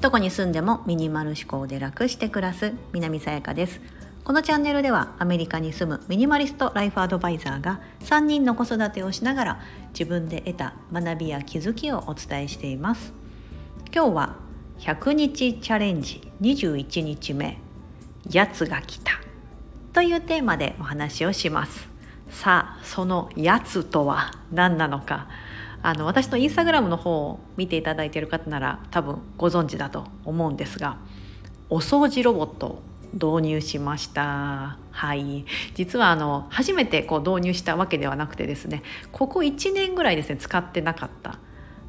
どこに住んでもミニマル思考で楽して暮らす南さやかです。このチャンネルではアメリカに住むミニマリストライフアドバイザーが3人の子育てをしながら自分で得た学びや気づきをお伝えしています。今日は100日チャレンジ21日目。やつが来た。というテーマでお話をします。さあそのやつとは何なのか。あの私のインスタグラムの方を見ていただいている方なら多分ご存知だと思うんですがお掃除ロボットを導入しました。はい。実はあの初めてこう導入したわけではなくてですねここ1年ぐらいですね使ってなかった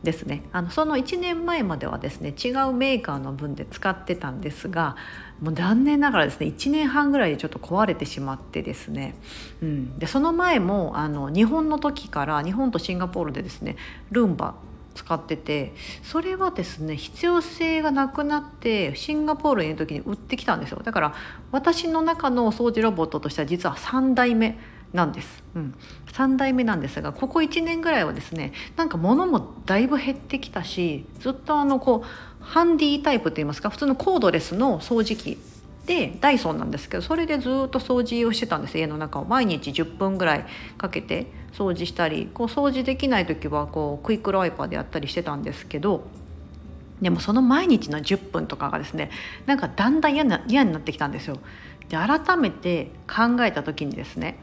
ですね。あのその1年前まではですね違うメーカーの分で使ってたんですがもう残念ながらですね1年半ぐらいでちょっと壊れてしまってですね、うん、でその前もあの日本の時から日本とシンガポールでですねルンバ使っててそれはですね必要性がなくなってシンガポールにいる時に売ってきたんですよ。だから私の中のお掃除ロボットとしては実は3代目なんです、うん、3代目なんですがここ1年ぐらいはですねなんか物もだいぶ減ってきたしずっとあのこうハンディタイプといいますか普通のコードレスの掃除機でダイソンなんですけどそれでずっと掃除をしてたんです。家の中を。毎日10分ぐらいかけて掃除したりこう掃除できない時はこうクイックルワイパーでやったりしてたんですけどでもその毎日の10分とかがですねなんかだんだん嫌な嫌になってきたんですよ。で改めて考えた時にですね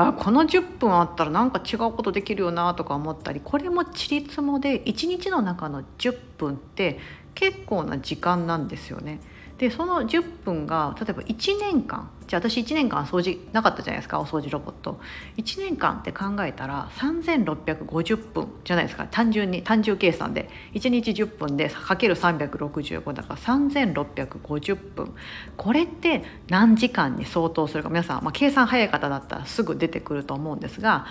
あこの10分あったらなんか違うことできるよなとか思ったりこれもちりつもで1日の中の10分って結構な時間なんですよね。でその10分が例えば1年間じゃあ私1年間掃除なかったじゃないですかお掃除ロボット。1年間って考えたら3650分じゃないですか単純に単純計算で。1日10分でかける365だから3650分。これって何時間に相当するか。皆さん、まあ、計算早い方だったらすぐ出てくると思うんですが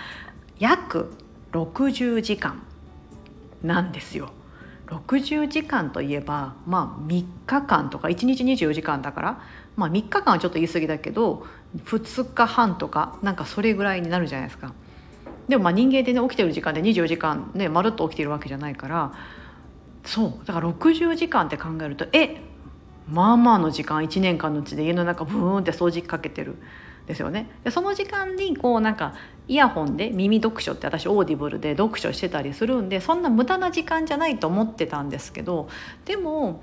約60時間なんですよ。60時間といえばまあ3日間とか1日24時間だからまあ3日間はちょっと言い過ぎだけど2日半とかなんかそれぐらいになるじゃないですか。でもまあ人間でね起きてる時間で24時間ねまるっと起きてるわけじゃないからそうだから60時間って考えるとえまあまあの時間1年間のうちで家の中ブーンって掃除機かけてるですよね。でその時間にこうなんかイヤホンで耳読書って私オーディブルで読書してたりするんでそんな無駄な時間じゃないと思ってたんですけどでも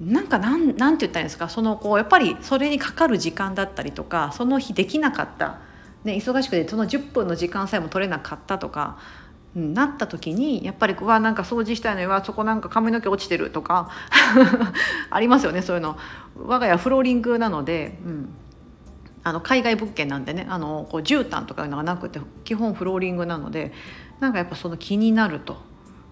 なんかなんなんて言ったらいいんですか？そのこうやっぱりそれにかかる時間だったりとかその日できなかった、ね、忙しくてその10分の時間さえも取れなかったとかなった時にやっぱりうわなんか掃除したいのよそこなんか髪の毛落ちてるとか ありますよねそういうの。我が家フローリングなので、うん、あの海外物件なんでねあのこう絨毯とかいうのがなくて基本フローリングなのでなんかやっぱその気になると、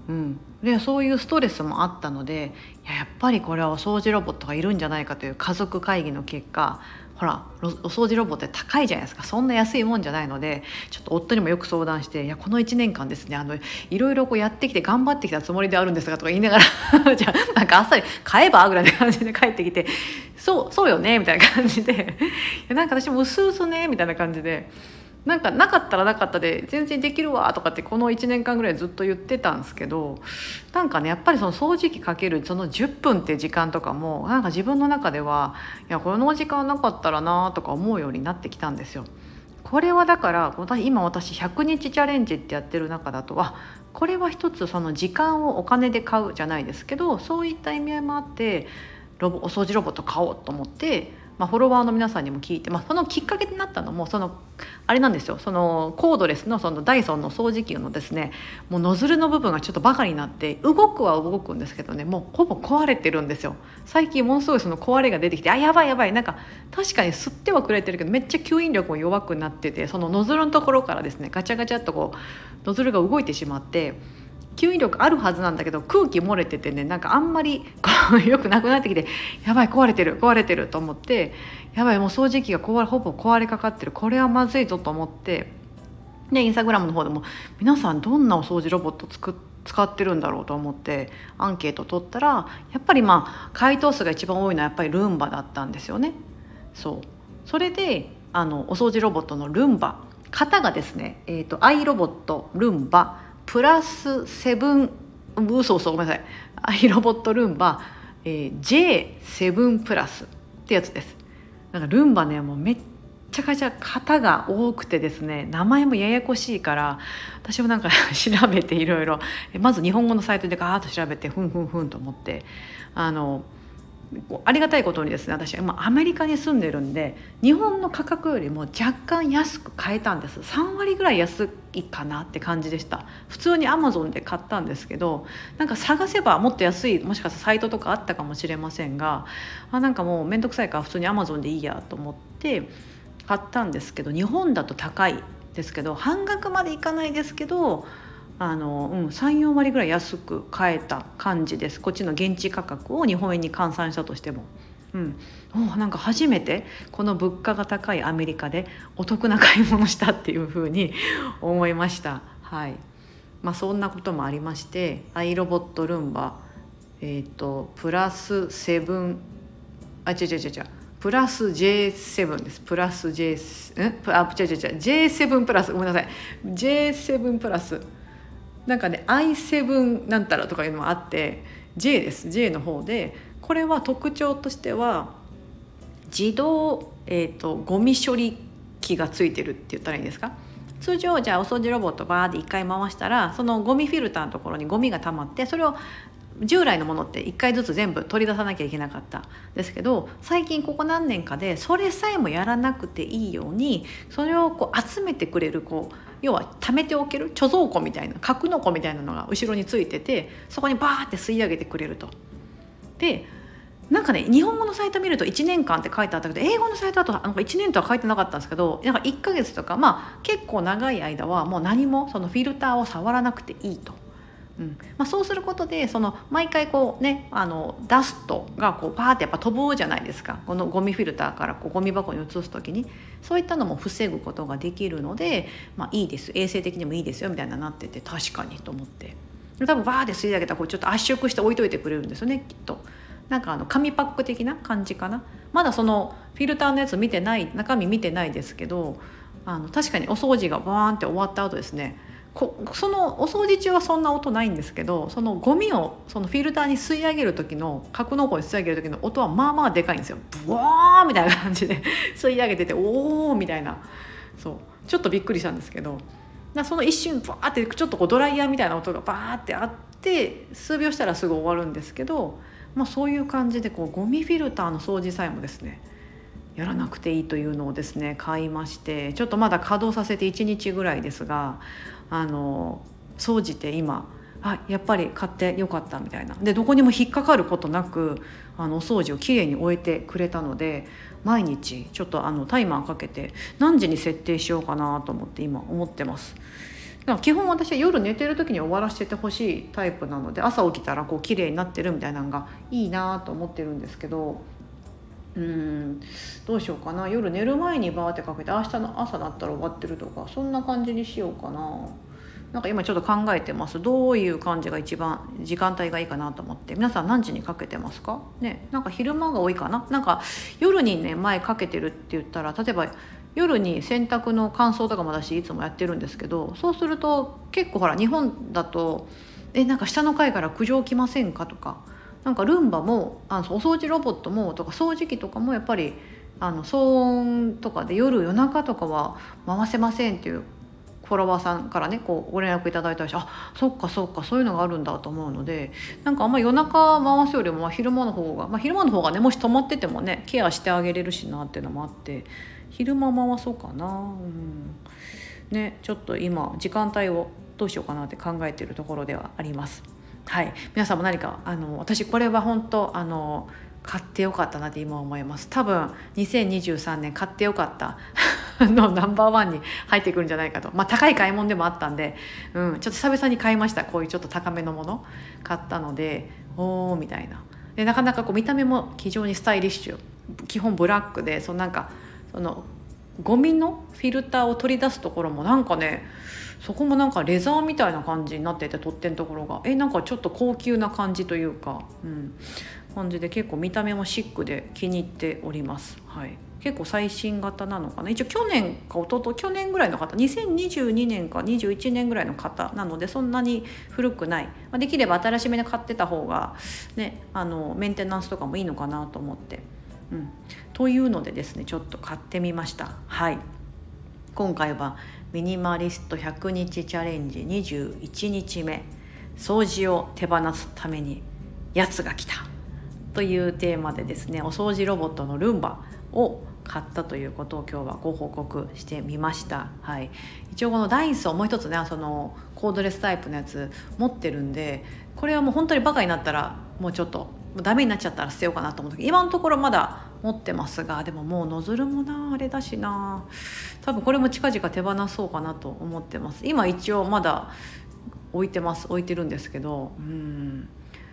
うん、でそういうストレスもあったのでやっぱりこれはお掃除ロボットがいるんじゃないかという家族会議の結果ほらお掃除ロボって高いじゃないですかそんな安いもんじゃないのでちょっと夫にもよく相談して「いやこの1年間ですねあのいろいろこうやってきて頑張ってきたつもりであるんですが」とか言いながら じゃあなんかあっさり「買えば?」ぐらいな感じで帰ってきて「そうそうよね」みたいな感じでい「なんか私もうすうすね」みたいな感じで。なんかなかったらなかったで全然できるわとかってこの1年間ぐらいずっと言ってたんですけどなんかねやっぱりその掃除機かけるその10分って時間とかもなんか自分の中ではいやこの時間なかったらなとか思うようになってきたんですよ。これはだから今私100日チャレンジってやってる中だとあこれは一つその時間をお金で買うじゃないですけどそういった意味合いもあってロボお掃除ロボット買おうと思ってまあ、フォロワーの皆さんにも聞いて、まあ、そのきっかけになったのもそのあれなんですよ。そのコードレスのそのダイソンの掃除機のですねもうノズルの部分がちょっとバカになって動くは動くんですけどねもうほぼ壊れてるんですよ。最近ものすごいその壊れが出てきてあやばいやばい。なんか確かに吸ってはくれてるけどめっちゃ吸引力も弱くなっててそのノズルのところからですねガチャガチャっとこうノズルが動いてしまって吸引力あるはずなんだけど空気漏れててねなんかあんまりよくなくなってきてやばい壊れてる壊れてると思ってやばいもう掃除機が壊ほぼ壊れかかってる。これはまずいぞと思ってでインスタグラムの方でも皆さんどんなお掃除ロボット作使ってるんだろうと思ってアンケート取ったらやっぱりまあ回答数が一番多いのはやっぱりルンバだったんですよね。そう。それであのお掃除ロボットのルンバ。型がですね、えーと、アイロボットルンバ。プラスセブン嘘嘘ごめんなさい。アイロボットルンバ、えー、J7 プラスってやつです。なんかルンバねもうめっちゃくちゃ型が多くてですね名前もややこしいから私もなんか 調べていろいろ。まず日本語のサイトでガーッと調べてふんふんふんと思ってあのこうありがたいことにですね私今アメリカに住んでるんで日本の価格よりも若干安く買えたんです。3割ぐらい安いかなって感じでした。普通にアマゾンで買ったんですけどなんか探せばもっと安いもしかしたらサイトとかあったかもしれませんがあなんかもう面倒くさいから普通にアマゾンでいいやと思って買ったんですけど日本だと高いですけど半額までいかないですけどあの、うん、34割ぐらい安く買えた感じです。こっちの現地価格を日本円に換算したとしても。うん、おなんか初めてこの物価が高いアメリカでお得な買い物したっていうふうに 思いました。はい。まあ、そんなこともありましてアイロボットルンバ、えーと、プラスセブンあ違う違う違う違うプラス J7 です。プラス J ん？あ違う違う違う J7 プラスごめんなさい。J7 プラスなんかね i7 なんたらとかいうのもあって J です。J の方でこれは特徴としては自動、えーと、ゴミ処理機がついてるって言ったらいいんですか？通常じゃあお掃除ロボットバーで1回回したらそのゴミフィルターのところにゴミが溜まってそれを従来のものって1回ずつ全部取り出さなきゃいけなかったですけど最近ここ何年かでそれさえもやらなくていいようにそれをこう集めてくれるこう要は貯めておける貯蔵庫みたいな格納庫みたいなのが後ろについててそこにバーって吸い上げてくれると。でなんかね日本語のサイト見ると1年間って書いてあったけど英語のサイトだとなんか1年とは書いてなかったんですけどなんか1ヶ月とかまあ結構長い間はもう何もそのフィルターを触らなくていいと。うん。まあ、そうすることでその毎回こうねあのダストがこうバーってやっぱ飛ぶじゃないですか。このゴミフィルターからこうゴミ箱に移す時に。そういったのも防ぐことができるので、まあ、いいです。衛生的にもいいですよみたいななってて確かにと思って。多分バーって吸い上げたらこうちょっと圧縮して置いといてくれるんですよねきっと。なんかあの紙パック的な感じかな。まだそのフィルターのやつ見てない中身見てないですけどあの確かにお掃除がバーンって終わった後ですね。そのお掃除中はそんな音ないんですけどそのゴミをそのフィルターに吸い上げる時の格納庫に吸い上げる時の音はまあまあでかいんですよ。ブワーみたいな感じで 吸い上げてておおみたいな。そう。ちょっとびっくりしたんですけど。だその一瞬バーってちょっとこうドライヤーみたいな音がバーってあって数秒したらすぐ終わるんですけど、まあ、そういう感じでこうゴミフィルターの掃除さえもですねやらなくていいというのをですね買いましてちょっとまだ稼働させて1日ぐらいですがあの総じて今あやっぱり買ってよかったみたいなでどこにも引っかかることなくあのお掃除をきれいに終えてくれたので毎日ちょっとあのタイマーかけて何時に設定しようかなと思って今思ってます。基本私は夜寝てる時に終わらせてほしいタイプなので朝起きたらこう綺麗になってるみたいなのがいいなと思ってるんですけどうんどうしようかな。夜寝る前にバーってかけて明日の朝だったら終わってるとかそんな感じにしようかな。なんか今ちょっと考えてます。どういう感じが一番時間帯がいいかなと思って。皆さん何時にかけてますか？ねなんか昼間が多いかな？なんか夜にね前かけてるって言ったら例えば夜に洗濯の乾燥とかも私いつもやってるんですけどそうすると結構ほら日本だと「えなんか下の階から苦情来ませんか?」とかなんかルンバもあのお掃除ロボットもとか掃除機とかもやっぱりあの騒音とかで夜夜中とかは回せませんっていうフォロワーさんからねこうご連絡いただいたりしてあそっかそっかそういうのがあるんだと思うのでなんかあんま夜中回すよりもま昼間の方が、まあ、昼間の方がねもし止まっててもねケアしてあげれるしなっていうのもあって昼間回そうかな、うんね、ちょっと今時間帯をどうしようかなって考えてるところではあります。はい、皆さんも何かあの私これは本当あの買ってよかったなって今思います。多分2023年買ってよかった のナンバーワンに入ってくるんじゃないかと。まあ高い買い物でもあったんで、うん、ちょっと久々に買いました。こういうちょっと高めのもの買ったのでおおみたいな。でなかなかこう見た目も非常にスタイリッシュ。基本ブラックでそのなんかそのゴミのフィルターを取り出すところもなんかねそこもなんかレザーみたいな感じになってて取っ手のところが。えなんかちょっと高級な感じというか、うん、感じで結構見た目もシックで気に入っております。はい。結構最新型なのかな。一応去年か一昨去年ぐらいの方。2022年か21年ぐらいの方なのでそんなに古くない、まあ、できれば新しめで買ってた方が、ね、あのメンテナンスとかもいいのかなと思って。うん、というのでですねちょっと買ってみました。はい。今回はミニマリスト100日チャレンジ21日目。掃除を手放すためにやつが来たというテーマでですねお掃除ロボットのルンバを買ったということを今日はご報告してみました、はい、一応このダイソーもう一つねそのコードレスタイプのやつ持ってるんでこれはもう本当にバカになったらもうちょっとダメになっちゃったら捨てようかなと思ったけど今のところまだ持ってますがでももうノズルもなあれだしな。多分これも近々手放そうかなと思ってます。今一応まだ置いてます置いてるんですけど。うん。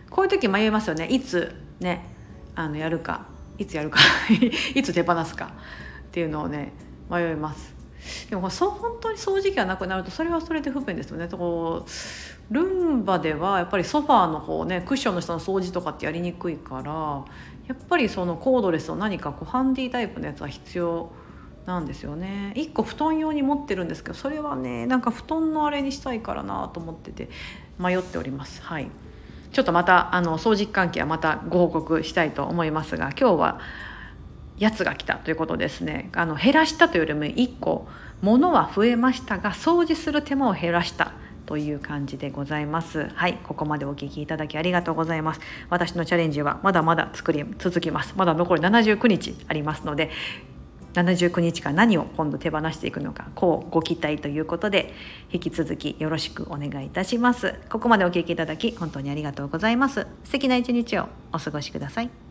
こういう時迷いますよね。いつねあのやるかいつやるか いつ手放すかっていうのをね迷います。でもそう本当に掃除機がなくなるとそれはそれで不便ですよね。こうルンバではやっぱりソファーの方ねクッションの下の掃除とかってやりにくいからやっぱりそのコードレスの何かこうハンディタイプのやつは必要なんですよね。1個布団用に持ってるんですけどそれはねなんか布団のあれにしたいからなと思ってて迷っております。はい。ちょっとまたあの掃除機関係はまたご報告したいと思いますが今日はやつが来たということですね。あの減らしたというよりも1個物は増えましたが掃除する手間を減らした。という感じでございます。はいここまでお聞きいただきありがとうございます。私のチャレンジはまだまだ作り続きます。まだ残り79日ありますので79日間何を今度手放していくのかこうご期待ということで引き続きよろしくお願いいたします。ここまでお聞きいただき本当にありがとうございます。素敵な一日をお過ごしください。